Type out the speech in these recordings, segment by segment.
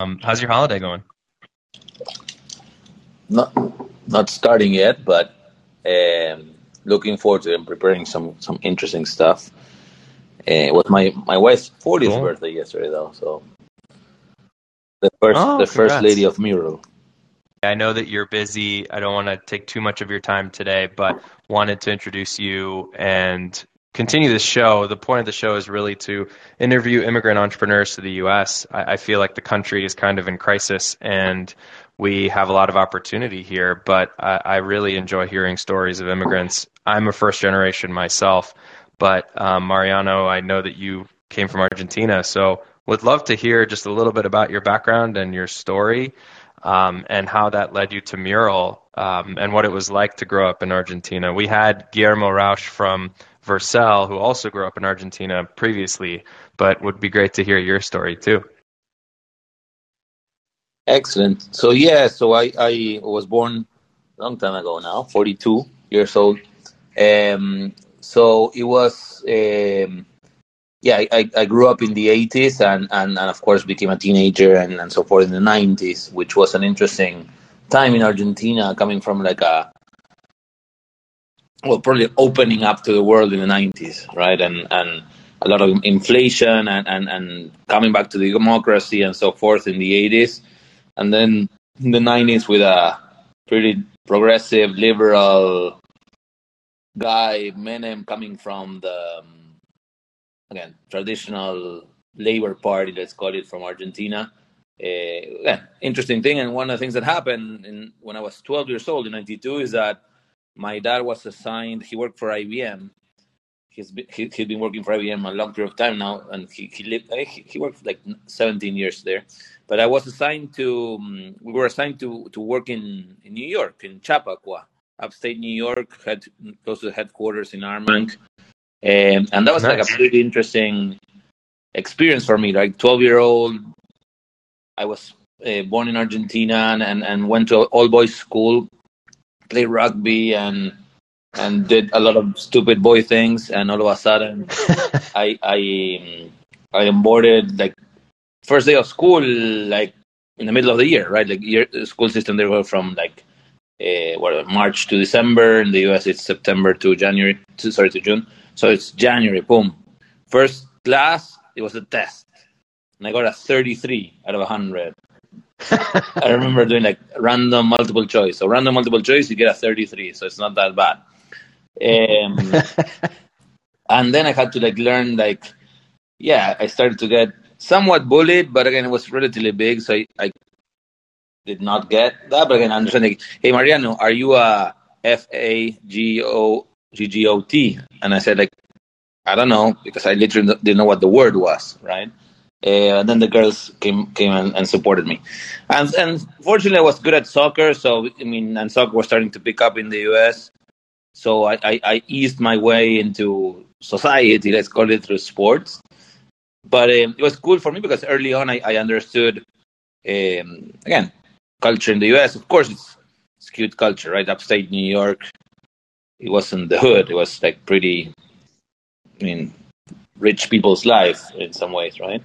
Um, how's your holiday going? Not not starting yet, but um, looking forward to it and preparing some some interesting stuff. Uh, it was my my wife's 40th Cool. birthday yesterday, though. So the first Oh, the first lady of mural. I know that you're busy. I don't want to take too much of your time today, but wanted to introduce you and continue this show. The point of the show is really to interview immigrant entrepreneurs to the U.S. I, I feel like the country is kind of in crisis and we have a lot of opportunity here, but I, I really enjoy hearing stories of immigrants. I'm a first generation myself, but um, Mariano, I know that you came from Argentina, so would love to hear just a little bit about your background and your story um, and how that led you to Mural um, and what it was like to grow up in Argentina. We had Guillermo Rauch from Vercel, who also grew up in Argentina previously, but would be great to hear your story too. Excellent. So yeah, so I I was born a long time ago now, 42 years old. Um, so it was um, yeah, I, I- I grew up in the 80s and, and, and of course became a teenager and, and so forth in the 90s, which was an interesting time in Argentina coming from like a, well, probably opening up to the world in the 90s, right? And, and a lot of inflation and, and, and coming back to the democracy and so forth in the 80s. And then in the 90s with a pretty progressive, liberal guy, Menem, coming from the, um, again, traditional labor party, let's call it, from Argentina. Uh, yeah, interesting thing. And one of the things that happened in, when I was 12 years old in 92 is that my dad was assigned, he worked for IBM. He's been, he, he'd been working for IBM a long period of time now, and he, he lived, eh, he, he worked like 17 years there. But I was assigned to, um, we were assigned to, to work in, in New York, in Chappaqua, upstate New York, head, close to the headquarters in Armonk. Um, and that was like a pretty interesting experience for me. Like 12 year old, I was uh, born in Argentina and, and, and went to all boys school, played rugby and and did a lot of stupid boy things. And all of a sudden, I I I onboarded like first day of school like in the middle of the year, right? Like year school system they go from like uh, what March to December. In the US, it's September to January. To, sorry, to June. So it's January. Boom. First class, it was a test, and I got a 33 out of 100. I remember doing like random multiple choice. So random multiple choice, you get a 33, so it's not that bad. Um, and then I had to like learn like, yeah, I started to get somewhat bullied, but again, it was relatively big, so I, I did not get that. But again, understand like, hey Mariano, are you a F A G O G G O T? And I said like, I don't know because I literally didn't know what the word was, right? Uh, and then the girls came came and, and supported me, and and fortunately I was good at soccer. So I mean, and soccer was starting to pick up in the U.S. So I, I, I eased my way into society, let's call it through sports. But um, it was cool for me because early on I, I understood, um, again, culture in the US. Of course, it's skewed culture, right? Upstate New York. It wasn't the hood. It was like pretty, I mean, rich people's life in some ways, right?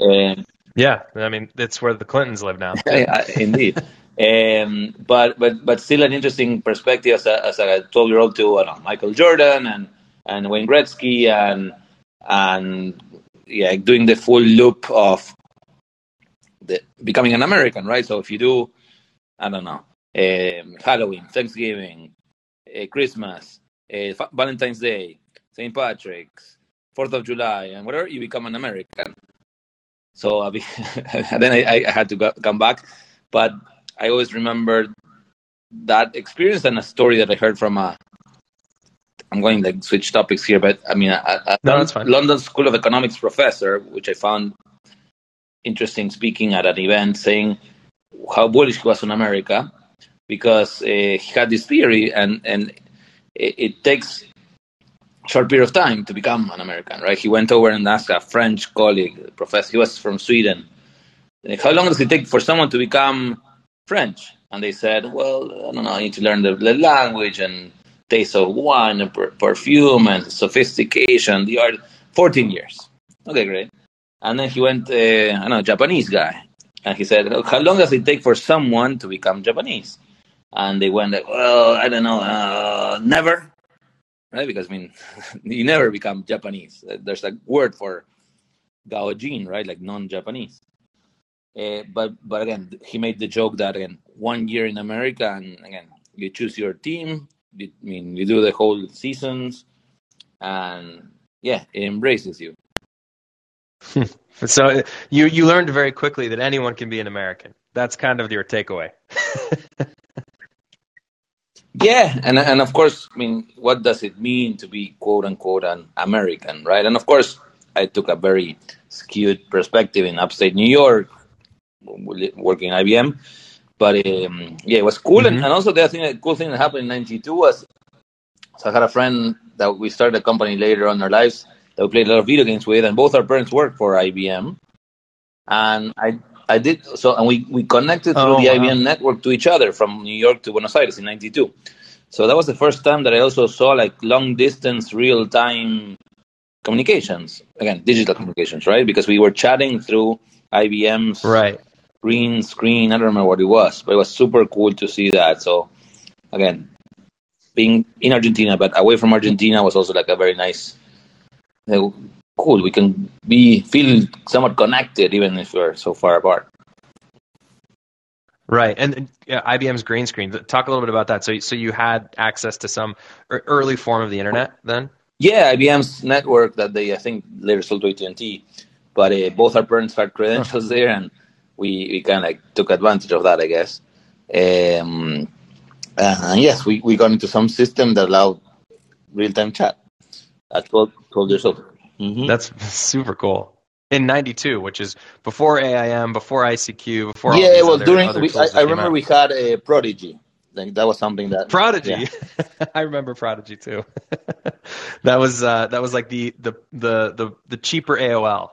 Um, yeah, I mean, it's where the Clintons live now. indeed. Um, but but but still an interesting perspective as a as a twelve year old to I don't know, Michael Jordan and and Wayne Gretzky and and yeah, doing the full loop of the becoming an American, right? So if you do, I don't know, um, Halloween, Thanksgiving, uh, Christmas, uh, Valentine's Day, St. Patrick's, Fourth of July, and whatever, you become an American. So I be, then I, I had to go, come back, but I always remember that experience and a story that I heard from a. I'm going like switch topics here, but I mean, a, a No, fine. London School of Economics professor, which I found interesting, speaking at an event, saying how bullish he was on America because uh, he had this theory, and and it, it takes short period of time to become an American, right? He went over and asked a French colleague, professor. He was from Sweden. How long does it take for someone to become French? And they said, well, I don't know. I need to learn the, language and taste of wine and per- perfume and sophistication. The art. Fourteen years. Okay, great. And then he went, uh, I don't know, Japanese guy. and he said, "How long does it take for someone to become Japanese?" And they went "Well, I don't know, uh, never." Right? Because I mean, you never become Japanese. There's a word for gaijin, right? Like non-Japanese. Uh, but but again, he made the joke that again, one year in America, and again, you choose your team. You, I mean, you do the whole seasons, and yeah, it embraces you. so you you learned very quickly that anyone can be an American. That's kind of your takeaway. yeah, and and of course, I mean, what does it mean to be quote unquote an American, right? And of course, I took a very skewed perspective in upstate New York, working at IBM. But um, yeah, it was cool. Mm-hmm. And, and, also the other thing, the cool thing that happened in '92 was, so I had a friend that we started a company later on in our lives that we played a lot of video games with, and both our parents worked for IBM. And I I did so, and we, we connected through oh, the wow. IBM network to each other from New York to Buenos Aires in '92. So that was the first time that I also saw like long distance, real time communications. Again, digital communications, right? Because we were chatting through IBM's right green screen. I don't remember what it was, but it was super cool to see that. So again, being in Argentina but away from Argentina was also like a very nice, cool. We can be feel somewhat connected even if we're so far apart. Right, and yeah, IBM's green screen. Talk a little bit about that. So, so you had access to some early form of the internet then? Yeah, IBM's network that they I think later sold to AT and T, but uh, both our parents had credentials there, and we, we kind of like took advantage of that, I guess. Um, uh, yes, we, we got into some system that allowed real time chat at 12, 12 years old. Mm-hmm. That's super cool. In '92, which is before AIM, before ICQ, before yeah, well, other, during other we, I, I remember out. we had a Prodigy. Like that was something that Prodigy. Yeah. I remember Prodigy too. that was uh, that was like the the the the, the cheaper AOL.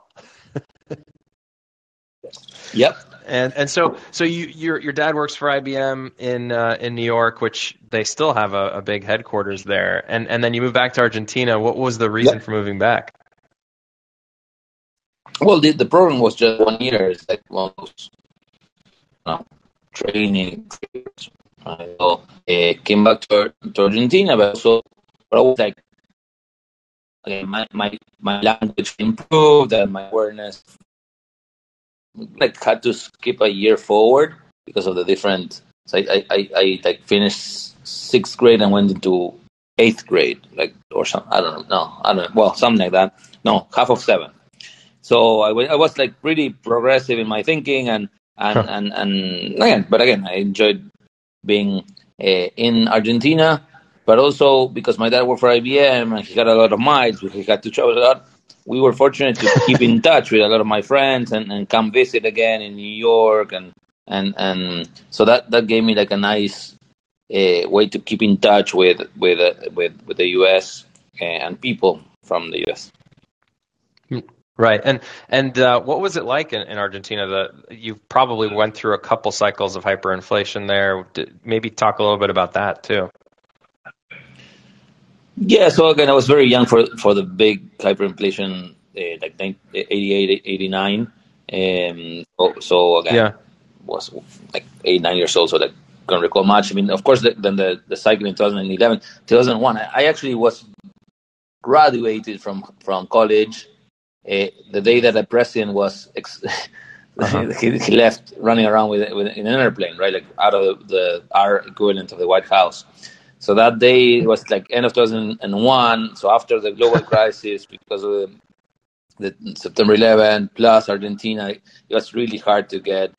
Yep. And and so so you your your dad works for IBM in uh, in New York, which they still have a, a, big headquarters there. And and then you moved back to Argentina. What was the reason yep. for moving back? Well, the, the program was just one year. It's like one of those uh, training. I uh, came back to, to Argentina, but also but I was like, okay, my, my, my language improved and my awareness like had to skip a year forward because of the different. So I, I, I, I like finished sixth grade and went into eighth grade, like or some I don't know, no, I don't know, well something like that. No, half of seven. So I, I was like pretty progressive in my thinking and and huh. and, and again, but again, I enjoyed being uh, in Argentina, but also because my dad worked for IBM and he got a lot of miles, he had to travel a lot we were fortunate to keep in touch with a lot of my friends and, and come visit again in New York and and and so that that gave me like a nice uh, way to keep in touch with with uh, with with the U.S. Uh, and people from the U.S. Right, and and uh, what was it like in, in Argentina? That you probably went through a couple cycles of hyperinflation there. Maybe talk a little bit about that too. Yeah, so again, I was very young for for the big hyperinflation, uh, like 88, 89. Um, so, so again, yeah. was like eight, nine years old, so like can't recall much. I mean, of course, the, then the, the cycle in 2011, 2001, I, I actually was graduated from from college uh, the day that the president was ex- uh-huh. he, he, left running around with, with in an airplane, right, like out of the our equivalent of the White House. So that day was like end of 2001. So after the global crisis, because of the, the September 11 plus Argentina, it was really hard to get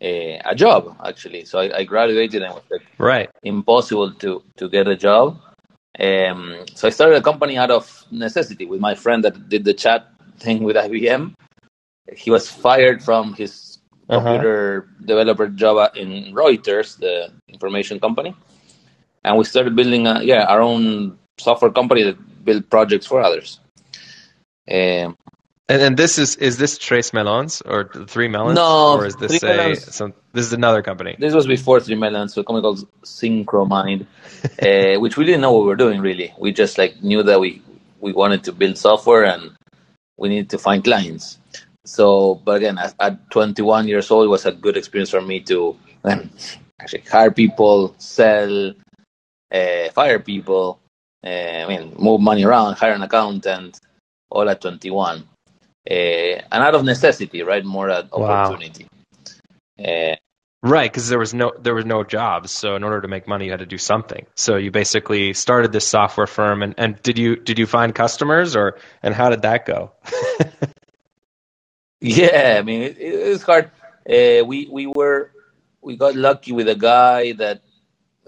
a, a job actually. So I, I, graduated and it was like right impossible to to get a job. Um, so I started a company out of necessity with my friend that did the chat thing with IBM. He was fired from his uh-huh. computer developer job in Reuters, the information company and we started building a, yeah our own software company that built projects for others. Um, and, and this is is this Trace Melons or Three Melons? No, or is this a some, this is another company? This was before Three Melons, so a company called Syncromind, uh, which we didn't know what we were doing really. We just like knew that we we wanted to build software and we need to find clients. so, but again, at, at 21 years old, it was a good experience for me to um, actually hire people, sell, uh, fire people. Uh, I mean, move money around, hire an accountant, all at 21, uh, and out of necessity, right? More opportunity. Wow. Uh, right, because there was no there was no jobs, so in order to make money, you had to do something. So you basically started this software firm, and, and did you did you find customers, or and how did that go? yeah, I mean, it, it was hard. Uh, we we were we got lucky with a guy that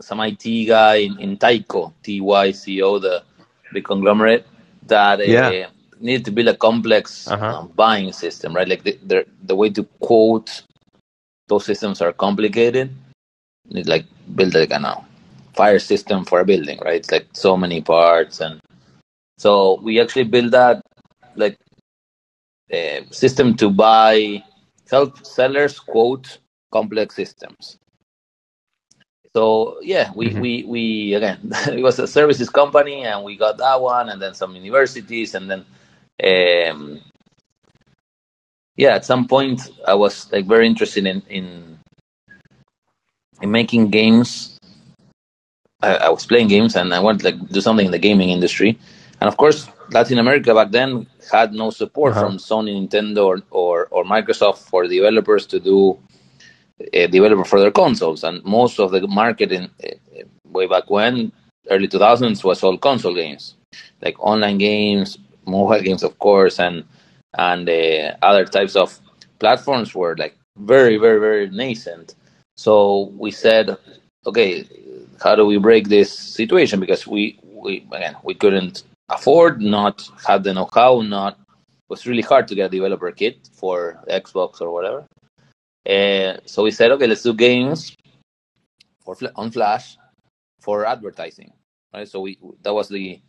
some IT guy in, in Tyco, TYCO, the the conglomerate that uh, yeah. needed to build a complex uh-huh. um, buying system, right? Like the, the the way to quote those systems are complicated. Need like build like a fire system for a building, right? It's like so many parts, and so we actually build that like a system to buy help sellers quote complex systems. So yeah, we, mm-hmm. we, we again it was a services company and we got that one and then some universities and then um, yeah at some point I was like very interested in in, in making games. I, I was playing games and I wanted to like do something in the gaming industry. And of course Latin America back then had no support uh-huh. from Sony, Nintendo, or, or, or Microsoft for developers to do a developer for their consoles, and most of the market in uh, way back when, early 2000s, was all console games, like online games, mobile games, of course, and and uh, other types of platforms were like very, very, very nascent. So we said, okay, how do we break this situation? Because we, we again, we couldn't afford, not have the know-how, not it was really hard to get a developer kit for Xbox or whatever. Uh, so we said, okay, let's do games for on Flash for advertising, right? So we that was the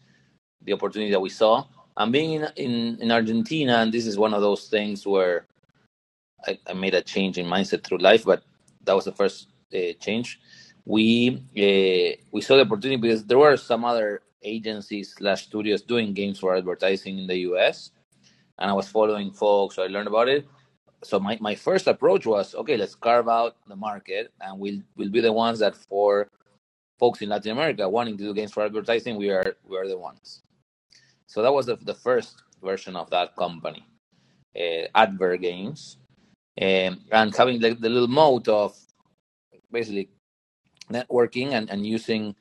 the opportunity that we saw. And being in in, in Argentina, and this is one of those things where I, I made a change in mindset through life, but that was the first uh, change. We uh, we saw the opportunity because there were some other agencies slash studios doing games for advertising in the US, and I was following folks, so I learned about it so my, my first approach was okay let's carve out the market and we'll we'll be the ones that for folks in latin america wanting to do games for advertising we are we are the ones so that was the, the first version of that company uh, advert games um, and having the, the little mode of basically networking and, and using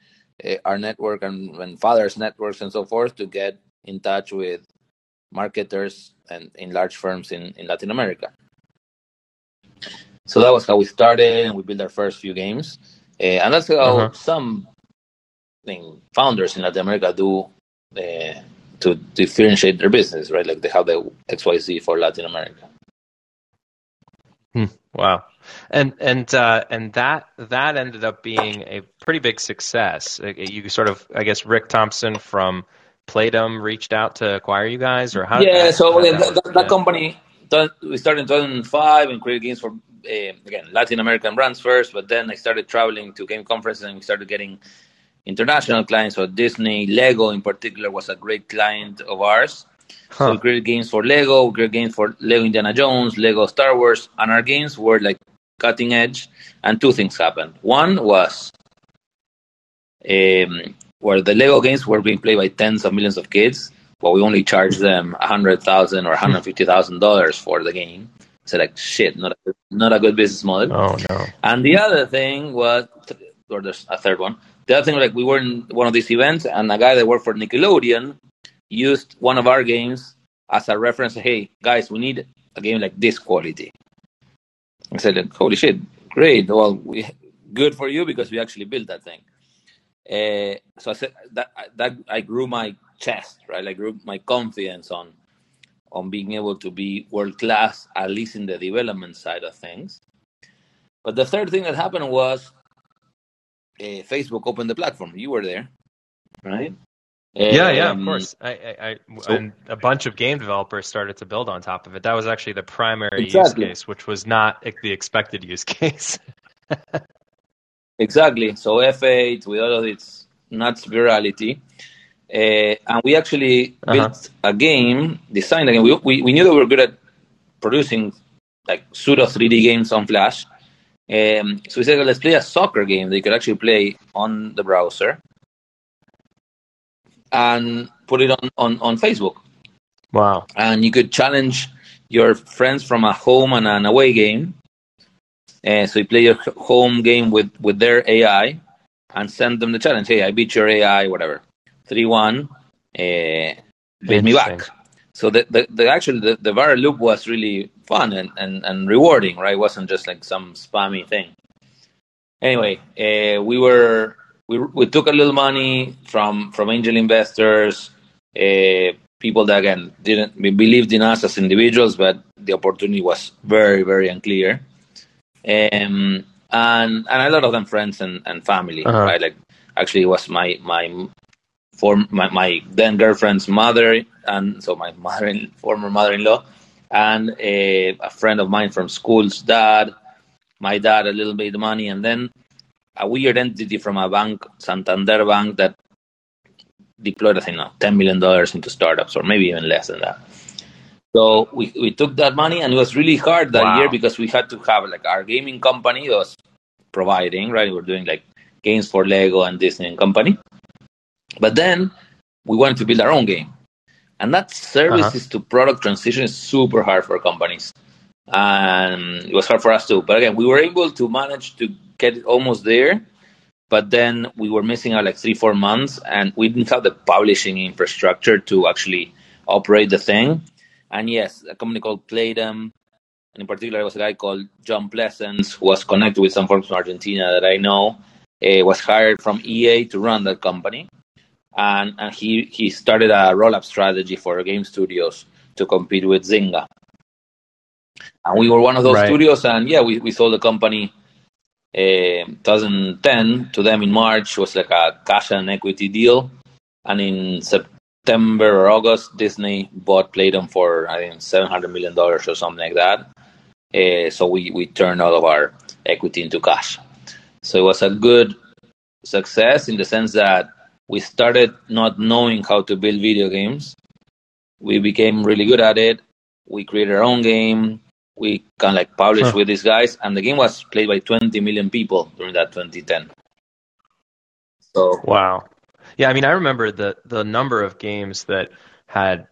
uh, our network and, and fathers networks and so forth to get in touch with marketers and in large firms in, in latin america so that was how we started, and we built our first few games. Uh, and that's how uh-huh. some founders in Latin America do uh, to differentiate their business, right? Like they have the XYZ for Latin America. Hmm. Wow, and and uh, and that that ended up being a pretty big success. You sort of, I guess, Rick Thompson from Playdom reached out to acquire you guys, or how? Yeah, so that, that, that company we started in 2005 and created games for uh, again Latin American brands first, but then I started traveling to game conferences and we started getting international clients. So Disney, Lego in particular was a great client of ours. Huh. So we created games for Lego, we created games for Lego Indiana Jones, Lego Star Wars, and our games were like cutting edge. And two things happened. One was um, where the Lego games were being played by tens of millions of kids but we only charged them a hundred thousand or hundred fifty thousand dollars for the game. So like shit, not a, not a good business model. Oh no. And the other thing was, or there's a third one. The other thing, like we were in one of these events, and a guy that worked for Nickelodeon used one of our games as a reference. Hey guys, we need a game like this quality. I said, like, holy shit, great. Well, we, good for you because we actually built that thing. Uh, so I said that that I grew my chest, right? I grew my confidence on on being able to be world class, at least in the development side of things. But the third thing that happened was uh, Facebook opened the platform. You were there, right? Yeah, yeah, of um, course. I, I, I so, and a bunch of game developers started to build on top of it. That was actually the primary exactly. use case, which was not the expected use case. exactly. So F8 with all of its nuts virality, uh, and we actually uh-huh. built a game, designed a game. We, we, we, knew that we were good at producing like pseudo 3D games on Flash. Um, so we said, let's play a soccer game that you could actually play on the browser and put it on, on, on Facebook. Wow. And you could challenge your friends from a home and an away game. Uh, so you play your home game with, with their AI and send them the challenge. Hey, I beat your AI, whatever. 3 1, uh, beat me back. So the, the, the actually the, the viral loop was really fun and, and, and rewarding, right? It wasn't just like some spammy thing. Anyway, uh, we were we, we took a little money from from angel investors, uh, people that again didn't believed in us as individuals, but the opportunity was very very unclear. Um, and and a lot of them friends and, and family, uh-huh. right? Like actually, it was my my form my, my then girlfriend's mother, and so my mother former mother in law, and a, a friend of mine from school's dad, my dad a little bit of money, and then a weird entity from a bank, Santander Bank, that deployed, I think, no, $10 million into startups, or maybe even less than that. So we, we took that money, and it was really hard that wow. year because we had to have like our gaming company was providing, right? We were doing like games for Lego and Disney and company. But then we wanted to build our own game. And that services uh-huh. to product transition is super hard for companies. And it was hard for us too. But again, we were able to manage to get it almost there. But then we were missing out like three, four months, and we didn't have the publishing infrastructure to actually operate the thing. And yes, a company called Playdom, and in particular, there was a guy called John Pleasants who was connected with some folks from Argentina that I know. Uh, was hired from EA to run that company, and and he he started a roll up strategy for game studios to compete with Zynga. And we were one of those right. studios, and yeah, we, we sold the company uh, 2010 to them in March. It was like a cash and equity deal, and in September or August, Disney bought Playdom for I think 700 million dollars or something like that. Uh, so we we turned all of our equity into cash. So it was a good success in the sense that we started not knowing how to build video games. We became really good at it. We created our own game. We kind of like published with these guys, and the game was played by 20 million people during that 2010. So wow, yeah. I mean, I remember the the number of games that had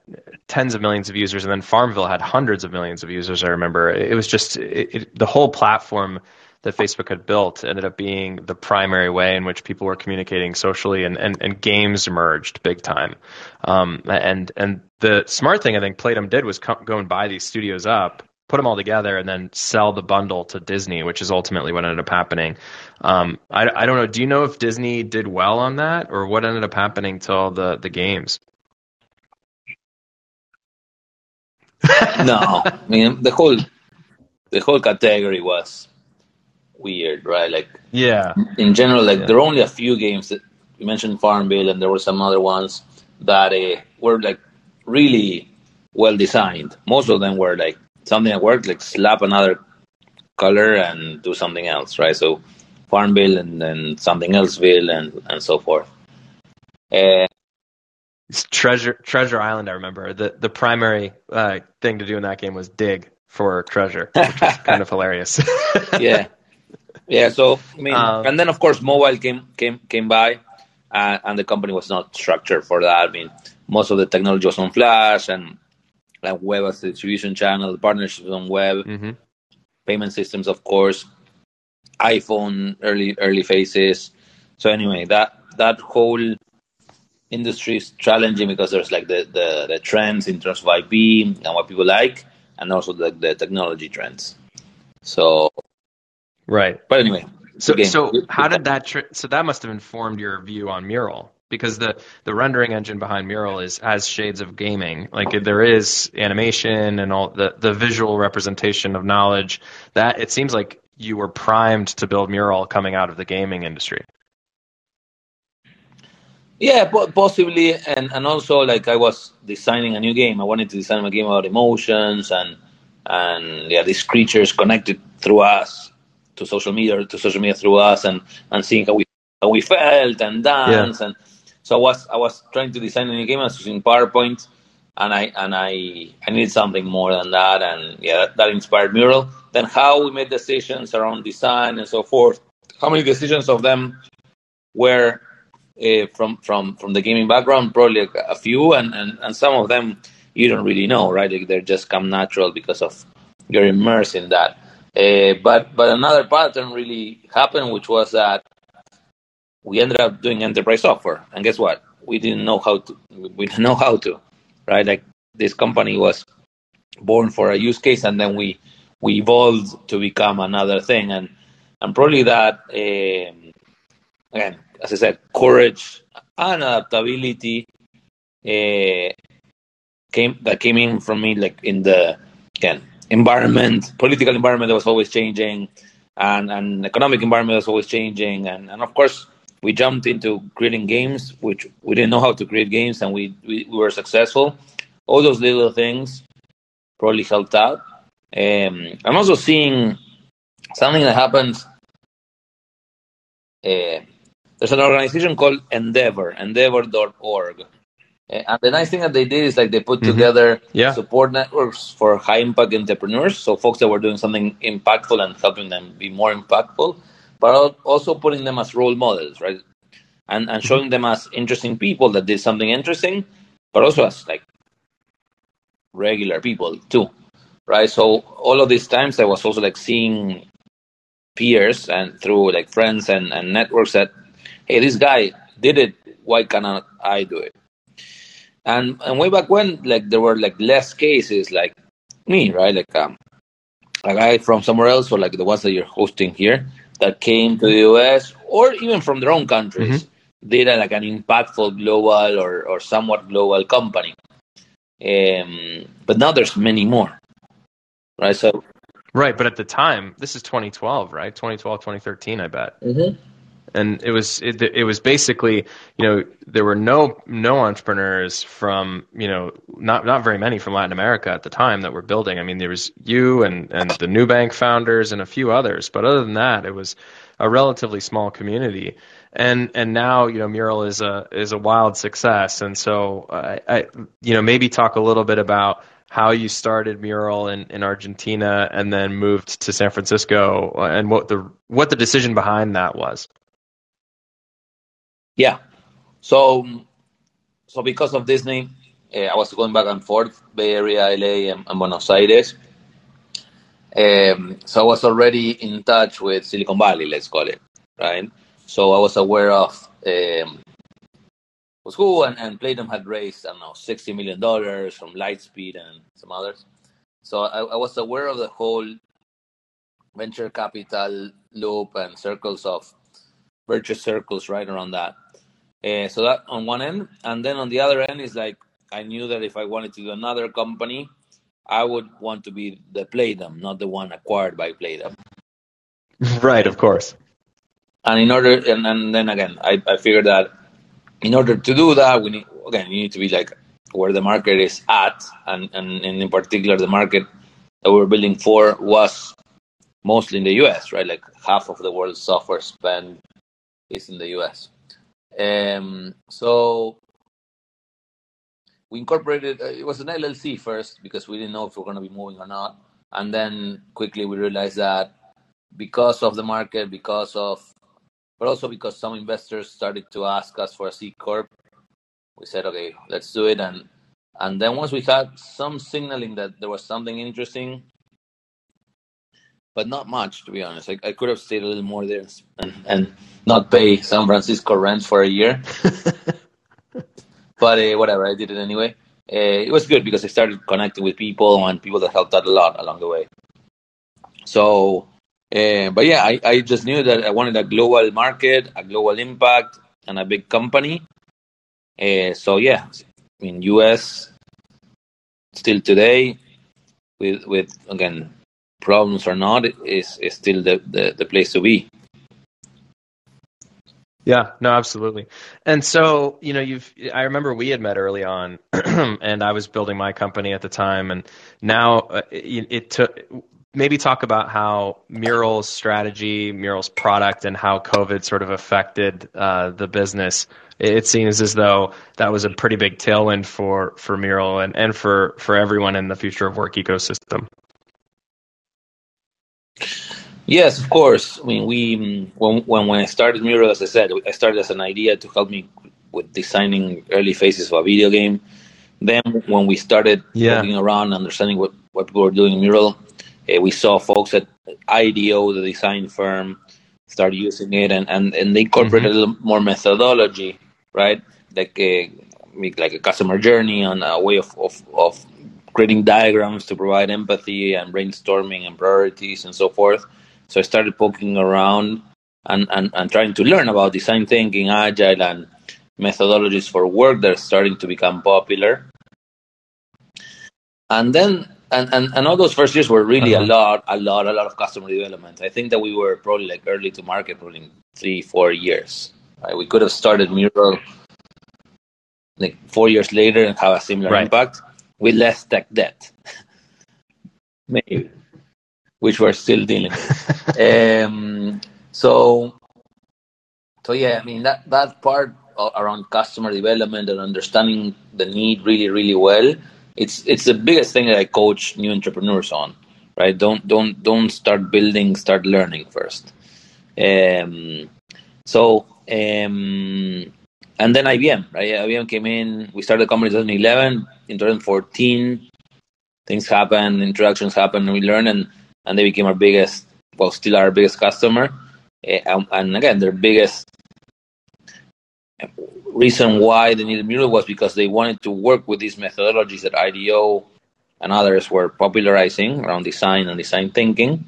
tens of millions of users, and then Farmville had hundreds of millions of users. I remember it was just it, it, the whole platform that Facebook had built ended up being the primary way in which people were communicating socially, and, and, and games emerged big time. Um, and and the smart thing I think Playdom did was come, go and buy these studios up, put them all together, and then sell the bundle to Disney, which is ultimately what ended up happening. Um, I, I don't know. Do you know if Disney did well on that, or what ended up happening to all the the games? no, I mean the whole the whole category was weird, right? Like yeah, in general, like yeah. there are only a few games that you mentioned Farmville, and there were some other ones that uh, were like really well designed. Most of them were like something that worked, like slap another color and do something else, right? So Farmville and then something elseville and and so forth. Uh, treasure Treasure Island. I remember the the primary uh, thing to do in that game was dig for treasure, which was kind of hilarious. yeah, yeah, so I mean, um, and then of course mobile came came came by, uh, and the company was not structured for that. I mean, most of the technology was on Flash and like web as a distribution channel, partnerships on web, mm-hmm. payment systems, of course, iPhone early early phases. So anyway, that that whole industry is challenging because there's like the, the, the trends in terms of IP and what people like, and also the, the technology trends. So Right. But anyway. So so how did that tr- so that must have informed your view on Mural because the the rendering engine behind Mural is has shades of gaming. Like there is animation and all the the visual representation of knowledge. That it seems like you were primed to build Mural coming out of the gaming industry. Yeah, possibly, and and also like I was designing a new game. I wanted to design a game about emotions and and yeah, these creatures connected through us to social media to social media through us and and seeing how we how we felt and dance yeah. and so I was I was trying to design a new game. I was using PowerPoint and I and I I needed something more than that, and yeah, that, that inspired Mural. Then how we made decisions around design and so forth. How many decisions of them were uh, from from from the gaming background? Probably a, a few, and, and and some of them you don't really know, right? Like they just come natural because of you're immersed in that. Uh, but but another pattern really happened, which was that we ended up doing enterprise software, and guess what? We didn't know how to. We didn't know how to, right? Like this company was born for a use case, and then we we evolved to become another thing, and and probably that um, again, as I said, courage and adaptability uh, came that came in from me, like in the again environment, political environment that was always changing, and and economic environment was always changing, and and of course we jumped into creating games, which we didn't know how to create games, and we we, we were successful. All those little things probably helped out. Um, I'm also seeing something that happens. Uh, there's an organization called Endeavor, endeavor.org. Uh, and the nice thing that they did is like they put mm-hmm. together yeah. support networks for high impact entrepreneurs. So folks that were doing something impactful and helping them be more impactful, but also putting them as role models, right? And and showing them as interesting people that did something interesting, but also as like regular people too, right? So all of these times I was also like seeing peers and through like friends and, and networks that, hey, this guy did it, why cannot I do it? And and way back when, like there were like less cases like me, right? Like um, a guy from somewhere else, or like the ones that you're hosting here, that came to the US, or even from their own countries, mm-hmm. did a, like an impactful global or or somewhat global company. Um, but now there's many more, right? So right, but at the time, this is 2012, right? 2012, 2013, I bet. Mm-hmm and it was it, it was basically you know there were no no entrepreneurs from you know not not very many from Latin America at the time that were building. I mean there was you and and the Nubank founders and a few others, but other than that it was a relatively small community. And and now you know Mural is a is a wild success, and so I, I you know maybe talk a little bit about how you started Mural in, in Argentina and then moved to San Francisco and what the what the decision behind that was. Yeah. So, so because of Disney, uh, I was going back and forth, Bay Area, LA, and, and Buenos Aires. Um, so I was already in touch with Silicon Valley, let's call it, right? So I was aware of um, was cool, and, and Playdom had raised, I don't know, $60 million from Lightspeed and some others. So I, I was aware of the whole venture capital loop and circles of virtuous circles right around that. Uh, so that on one end, and then on the other end is like I knew that if I wanted to do another company, I would want to be the Playdom, not the one acquired by Playdom. Right, of course. And in order, and, and then again, I, I figured that in order to do that, we need again you need to be like where the market is at, and and, and in particular the market that we're building for was mostly in the U.S. Right, like half of the world's software spend is in the U.S. Um, so we incorporated. Uh, it was an LLC first because we didn't know if we are going to be moving or not, and then quickly we realized that because of the market, because of, but also because some investors started to ask us for a C corp, we said, okay, let's do it. And and then once we had some signaling that there was something interesting, but not much to be honest. I, I could have stayed a little more there and, and not pay San Francisco rent for a year. but uh, whatever, I did it anyway. Uh, it was good because I started connecting with people and people that helped out a lot along the way. So, uh, but yeah, I, I just knew that I wanted a global market, a global impact, and a big company. So yeah, in US, still today, with with again problems or not is, is still the, the, the place to be. Yeah, no, absolutely. And so, you know, you've, I remember we had met early on and I was building my company at the time and now uh, it, it, took, maybe talk about how Mural's strategy, Mural's product, and how COVID sort of affected uh, the business. It seems as though that was a pretty big tailwind for for Mural and, and for for everyone in the future of work ecosystem. Yes, of course. I mean, we when when when I started Mural, as I said, I started as an idea to help me with designing early phases of a video game. Then, when we started yeah. looking around, and understanding what what people were doing in Mural, uh, we saw folks at IDEO, the design firm, start using it, and and, and they incorporated mm-hmm. a little more methodology, right? Like a like a customer journey and a way of, of, of creating diagrams to provide empathy and brainstorming and priorities and so forth. So I started poking around and, and, and trying to learn about design thinking, agile, and methodologies for work that are starting to become popular. And then, and, and, and all those first years were really uh-huh. a lot, a lot, a lot of customer development. I think that we were probably like early to market, probably three, four years. Right? We could have started Mural like four years later and have a similar right. impact with less tech debt. Maybe which we're still dealing with. um, so, so yeah, I mean that that part around customer development and understanding the need really, really well. It's it's the biggest thing that I coach new entrepreneurs on. Right? Don't don't don't start building, start learning first. Um, so um, and then IBM, right? IBM came in. We started the company in 2011. In 2014, things happen, introductions happen, and we learn. And and they became our biggest, well, still our biggest customer. Uh, and again, their biggest reason why they needed Mural was because they wanted to work with these methodologies that IDEO and others were popularizing around design and design thinking,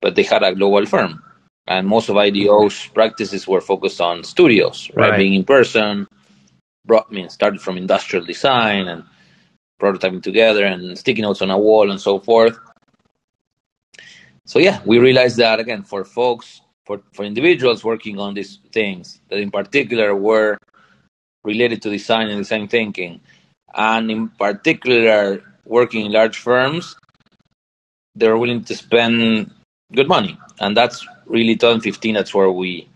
but they had a global firm. And most of IDEO's practices were focused on studios, right? right. Being in person, brought, I mean, started from industrial design and prototyping together and sticky notes on a wall and so forth so yeah, we realized that again for folks, for, for individuals working on these things that in particular were related to design and design thinking, and in particular working in large firms, they're willing to spend good money, and that's really 2015. That's where we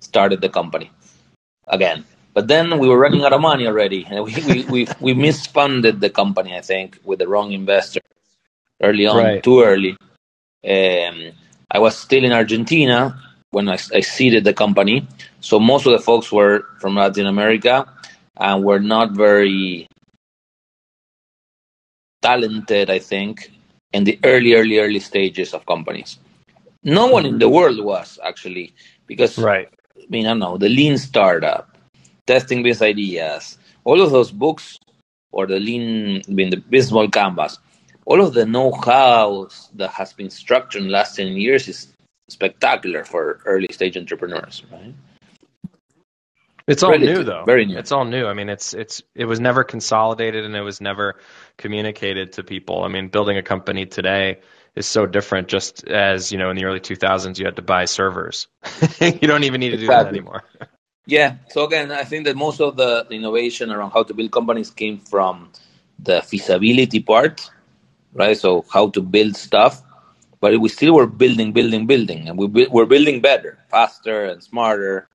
started the company again. But then we were running out of money already, and we we we, we misfunded the company, I think, with the wrong investor early on, right. too early um, I was still in Argentina when I, I seeded the company, so most of the folks were from Latin America and were not very talented, I think, in the early, early, early stages of companies. No one in the mm-hmm. world was actually because right. I mean, I don't know the lean startup, testing business ideas, all of those books or the lean, I mean, the business canvas all of the know-how that has been structured in the last 10 years is spectacular for early stage entrepreneurs right? It's all Relative, new though. very new. It's all new. I mean it's it's it was never consolidated and it was never communicated to people. I mean building a company today is so different just as you know in the early 2000s you had to buy servers you don't even need to do exactly. that anymore yeah so again i think that most of the innovation around how to build companies came from the feasibility part right? So how to build stuff, but we still were building, building, building, and we were building better, faster, and smarter.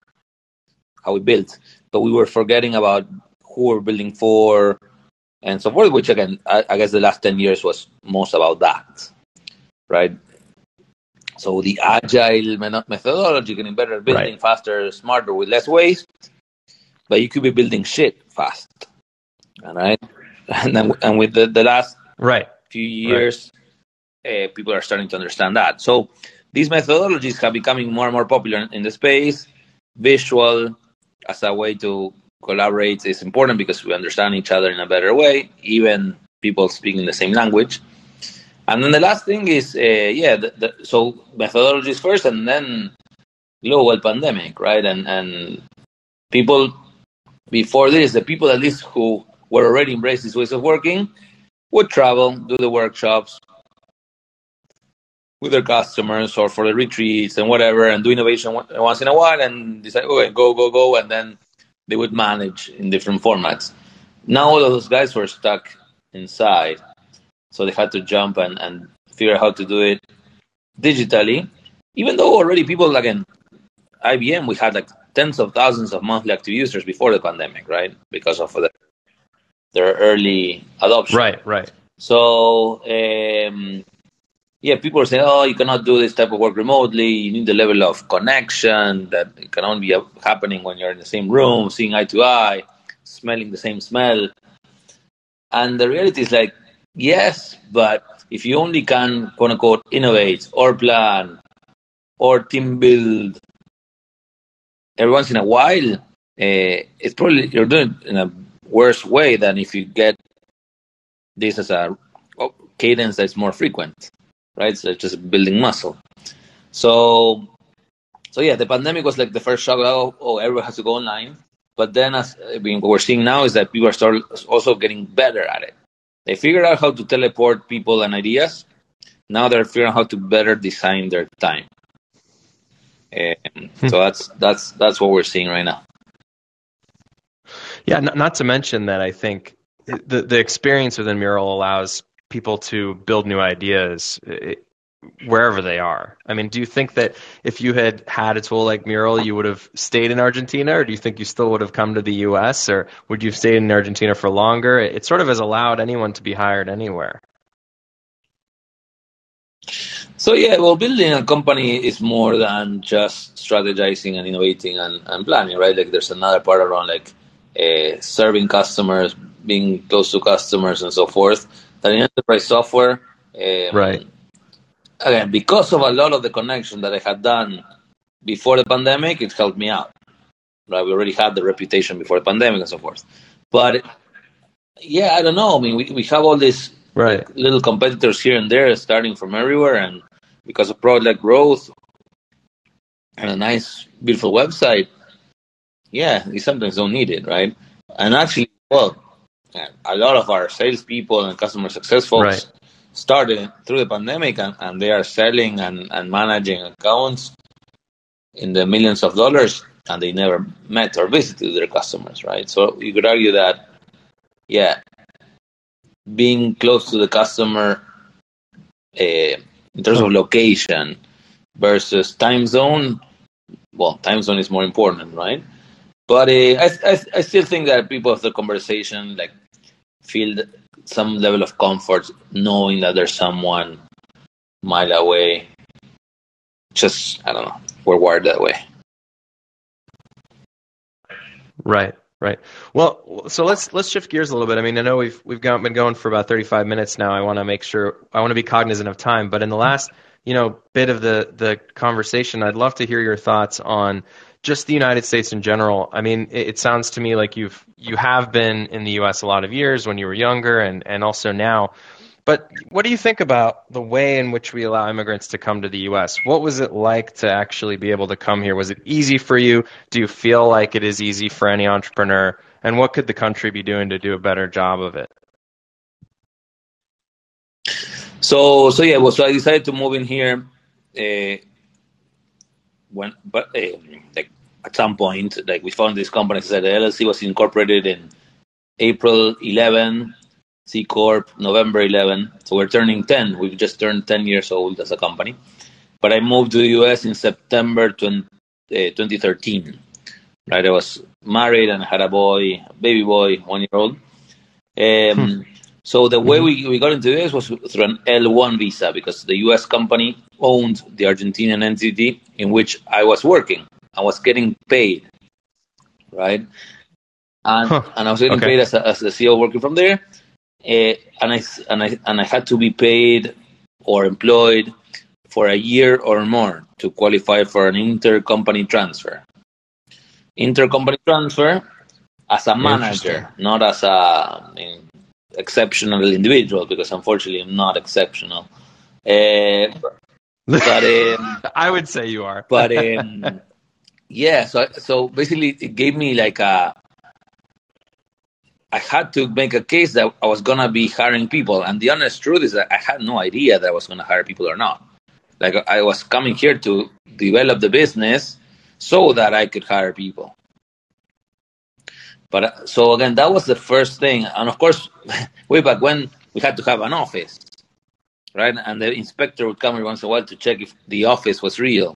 How we built, but we were forgetting about who we're building for, and so forth. Which again, I, I guess the last ten years was most about that, right? So the agile methodology getting better, building right. faster, smarter, with less waste. But you could be building shit fast, all right? And then, and with the, the last right few years, right. uh, people are starting to understand that. So these methodologies have becoming more and more popular in the space. Visual as a way to collaborate is important because we understand each other in a better way, even people speaking the same language. And then the last thing is, uh, yeah, the, the, so methodologies first, and then global pandemic, right? And and people before this, the people at least who were already embraced these ways of working, would travel, do the workshops with their customers or for the retreats and whatever, and do innovation once in a while, and decide, okay, go, go, go, and then they would manage in different formats. Now all of those guys were stuck inside, so they had to jump and, and figure out how to do it digitally. Even though already people again, IBM, we had like tens of thousands of monthly active users before the pandemic, right? Because of the, their early adoption. Right, right. So um, yeah, people saying, oh, you cannot do this type of work remotely. You need the level of connection that can only be happening when you're in the same room, seeing eye to eye, smelling the same smell. And the reality is like, yes, but if you only can, quote unquote, innovate or plan or team build every once in a while, uh, it's probably you're doing it in a worse way than if you get this as a cadence that's more frequent right? So just building muscle. So, so yeah, the pandemic was like the first shock. Oh, oh everyone has to go online. But then, as I mean, what we're seeing now is that people are start also getting better at it. They figured out how to teleport people and ideas. Now they're figuring out how to better design their time. Um, so that's that's that's what we're seeing right now. Yeah, not, not to mention that I think the the experience within Mural allows people to build new ideas wherever they are. I mean, do you think that if you had had a tool like Mural, you would have stayed in Argentina, or do you think you still would have come to the U.S., or would you have stayed in Argentina for longer? It sort of has allowed anyone to be hired anywhere. So yeah, well, building a company is more than just strategizing and innovating and, and planning, right? Like there's another part around like uh, serving customers, being close to customers, and so forth that in enterprise software, um, right? Again, because of a lot of the connection that I had done before the pandemic, it helped me out. Right, we already had the reputation before the pandemic and so forth. But yeah, I don't know. I mean, we we have all these right. like, little competitors here and there, starting from everywhere, and because of product growth and a nice, beautiful website, yeah, you sometimes don't need it, right? And actually, well, a lot of our salespeople and customer success folks right. Started through the pandemic and, and they are selling and, and managing accounts in the millions of dollars and they never met or visited their customers, right? So you could argue that, yeah, being close to the customer uh, in terms of location versus time zone, well, time zone is more important, right? But uh, I, I, I still think that people of the conversation like feel some level of comfort knowing that there's someone mile away. Just I don't know. We're wired that way. Right. Right. Well, so let's let's shift gears a little bit. I mean, I know we've we've got, been going for about 35 minutes now. I want to make sure I want to be cognizant of time, but in the last, you know, bit of the the conversation, I'd love to hear your thoughts on just the United States in general. I mean, it, it, sounds to me like you've you have been in the U.S. a lot of years when you were younger, and and also now. But what do you think about the way in which we allow immigrants to come to the U.S.? What was it like to actually be able to come here? Was it easy for you? Do you feel like it is easy for any entrepreneur? And what could the country be doing to do a better job of it? So, so yeah, well, so I decided to move in here. Uh, when but uh, like at some point like we found this company that the LLC was incorporated in April 11 C Corp November 11 so we're turning 10 we've just turned 10 years old as a company. But I moved to the US in September 20, uh, 2013 right I was married and had a boy a baby boy one year old. Um, hmm. So the way mm-hmm. we, we got into this was through an L1 visa because the US company owned the Argentinian entity in which I was working. I was getting paid, right? And, huh. and I was getting okay. paid as a, as a CEO working from there. Uh, and I and I and I had to be paid or employed for a year or more to qualify for an intercompany transfer. Intercompany transfer as a manager, not as a I mean, exceptional individual because unfortunately I'm not exceptional. Uh, but um, I would say you are. but um, yeah, so so basically it gave me like a. I had to make a case that I was gonna be hiring people, and the honest truth is that I had no idea that I was gonna hire people or not. Like I was coming here to develop the business so that I could hire people. But uh, so again, that was the first thing, and of course, way back when we had to have an office, right? And the inspector would come every once in a while to check if the office was real.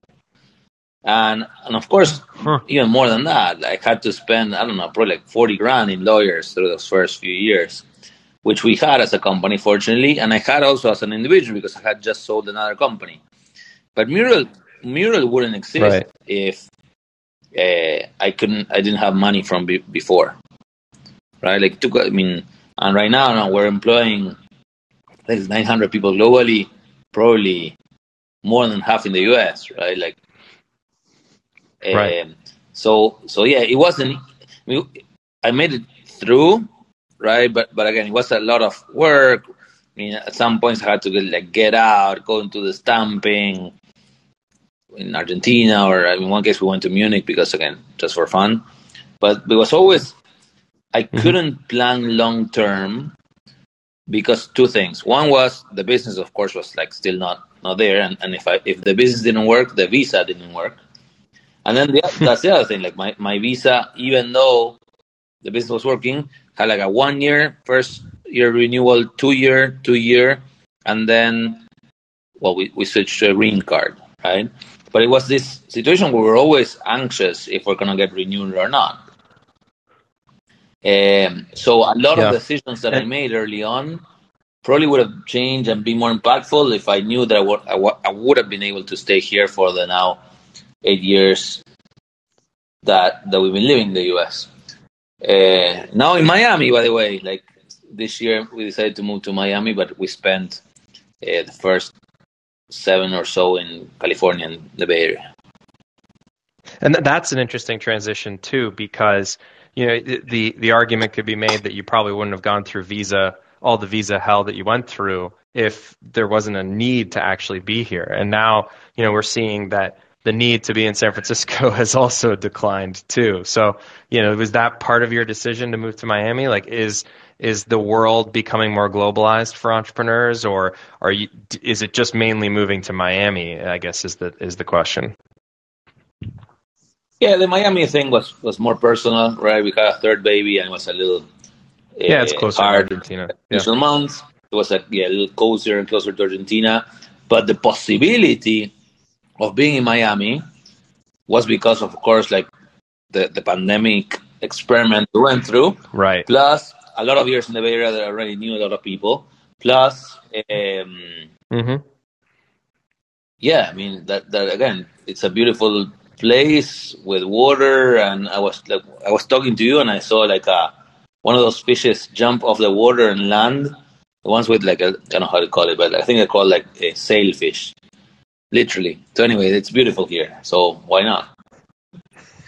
And and of course, huh. even more than that, I had to spend I don't know probably like forty grand in lawyers through those first few years, which we had as a company, fortunately, and I had also as an individual because I had just sold another company. But mural mural wouldn't exist right. if uh, I couldn't I didn't have money from be- before, right? Like took I mean, and right now, now we're employing there's 900 people globally, probably more than half in the US, right? Like Right. Um, so so yeah, it wasn't. I, mean, I made it through, right? But but again, it was a lot of work. I mean, at some points I had to get, like get out, go into the stamping in Argentina, or in one case we went to Munich because again, just for fun. But it was always I mm-hmm. couldn't plan long term because two things. One was the business, of course, was like still not not there, and, and if I if the business didn't work, the visa didn't work. And then the, that's the other thing. Like my, my visa, even though the business was working, had like a one year, first year renewal, two year, two year, and then, well, we, we switched to a green card, right? But it was this situation where we were always anxious if we're going to get renewed or not. Um, so a lot yeah. of decisions that I made early on probably would have changed and be more impactful if I knew that I would, I, w- I would have been able to stay here for the now eight years that that we've been living in the U.S. Uh, now in Miami, by the way, like this year we decided to move to Miami, but we spent uh, the first seven or so in California and the Bay Area. And that's an interesting transition too, because you know the the argument could be made that you probably wouldn't have gone through visa all the visa hell that you went through if there wasn't a need to actually be here. And now you know we're seeing that the need to be in San Francisco has also declined too. So, you know, was that part of your decision to move to Miami? Like, is is the world becoming more globalized for entrepreneurs, or are you? Is it just mainly moving to Miami? I guess is the is the question. Yeah, the Miami thing was was more personal, right? We had a third baby, and it was a little yeah, it's closer hard to Argentina. Initial yeah. months, it was like yeah, a little cozier and closer to Argentina, but the possibility of being in Miami was because, of course, like the, the pandemic experiment we went through. Right. Plus, a lot of years in the Bay Area that I already knew a lot of people. Plus, um, mm-hmm. yeah, I mean that that again, it's a beautiful place with water, and I was like, I was talking to you, and I saw like a one of those fishes jump off the water and land. The ones with like I don't know how to call it, but I think they call like a sailfish literally. So anyway, it's beautiful here. So why not?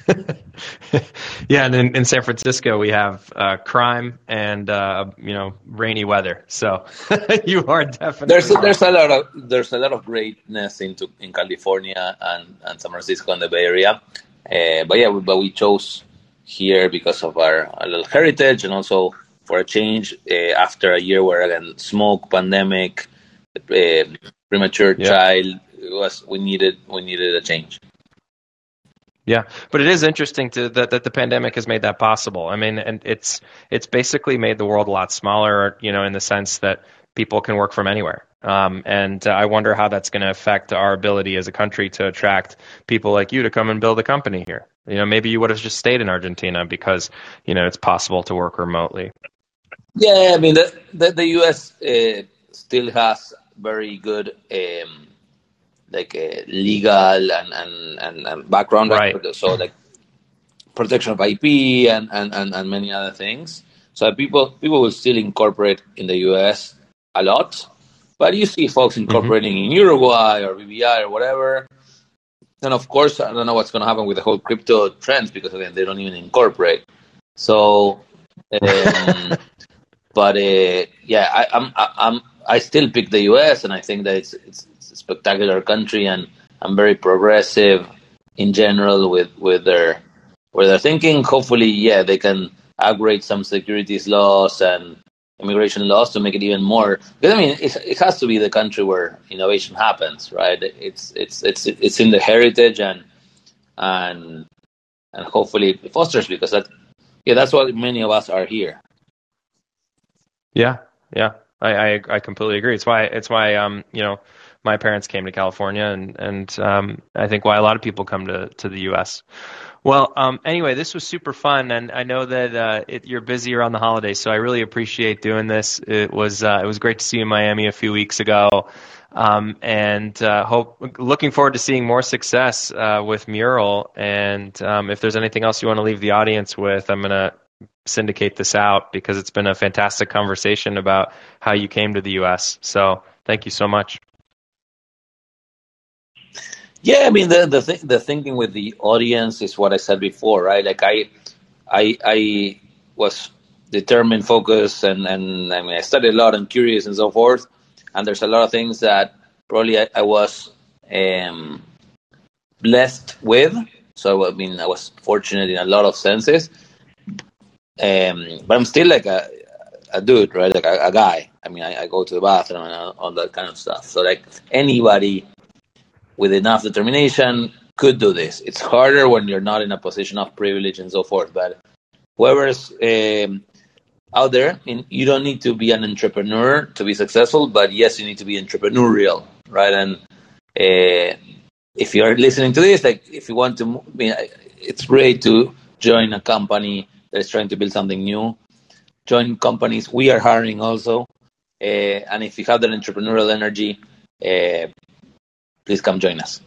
yeah, and in, in, San Francisco we have uh, crime and uh, you know rainy weather. So you are definitely there's a, there's a lot of there's a lot of greatness into in California and, and San Francisco and the Bay Area. Uh, but yeah, we, but we chose here because of our, our little heritage and also for a change uh, after a year where again smoke, pandemic, uh, premature yeah. child was we needed we needed a change. Yeah, but it is interesting to, that that the pandemic has made that possible. I mean, and it's it's basically made the world a lot smaller. You know, in the sense that people can work from anywhere. Um, and uh, I wonder how that's going to affect our ability as a country to attract people like you to come and build a company here. You know, maybe you would have just stayed in Argentina because you know it's possible to work remotely. Yeah, I mean the the, the U.S. Uh, still has very good um, like uh, legal and, and, and, and background. Right. So like protection of IP and, and, and, and many other things. So people people will still incorporate in the US a lot, but you see folks mm-hmm. incorporating mm-hmm. in Uruguay or BVI or whatever. And of course, I don't know what's going to happen with the whole crypto trends because again, they don't even incorporate. So, um, but uh, yeah, I, I'm I, I'm I still pick the US, and I think that it's it's spectacular country and and very progressive in general with with their with their thinking. Hopefully, yeah, they can upgrade some securities laws and immigration laws to make it even more. Because I mean, it, it has to be the country where innovation happens, right? It's it's it's it's in the heritage and and and hopefully it fosters because that yeah that's why many of us are here. Yeah, yeah. I, I, I completely agree. It's why it's why um you know my parents came to California and and um I think why a lot of people come to to the U.S. Well, um, anyway, this was super fun, and I know that uh, it, you're busy around the holidays, so I really appreciate doing this. It was uh, it was great to see you in Miami a few weeks ago, um, and uh, hope looking forward to seeing more success uh, with Mural. And um, if there's anything else you want to leave the audience with, I'm gonna syndicate this out because it's been a fantastic conversation about how you came to the U.S. So thank you so much. Yeah, I mean the the th- the thinking with the audience is what I said before, right? Like I, I, I was determined, focused, and and I mean I studied a lot and curious and so forth. And there's a lot of things that probably I, I was um, blessed with. So I mean I was fortunate in a lot of senses. Um, but I'm still like a a dude, right? Like a, a guy. I mean I, I, go to the bathroom and all that kind of stuff. So like anybody with enough determination could do this. It's harder when you're not in a position of privilege and so forth. But whoever's um, out there, you don't need to be an entrepreneur to be successful, but yes, you need to be entrepreneurial, right? And uh, if you're listening to this, like if you want to, I mean, it's great to join a company that is trying to build something new. Join companies. We are hiring also, uh, and if you have that entrepreneurial energy, uh, please come join us.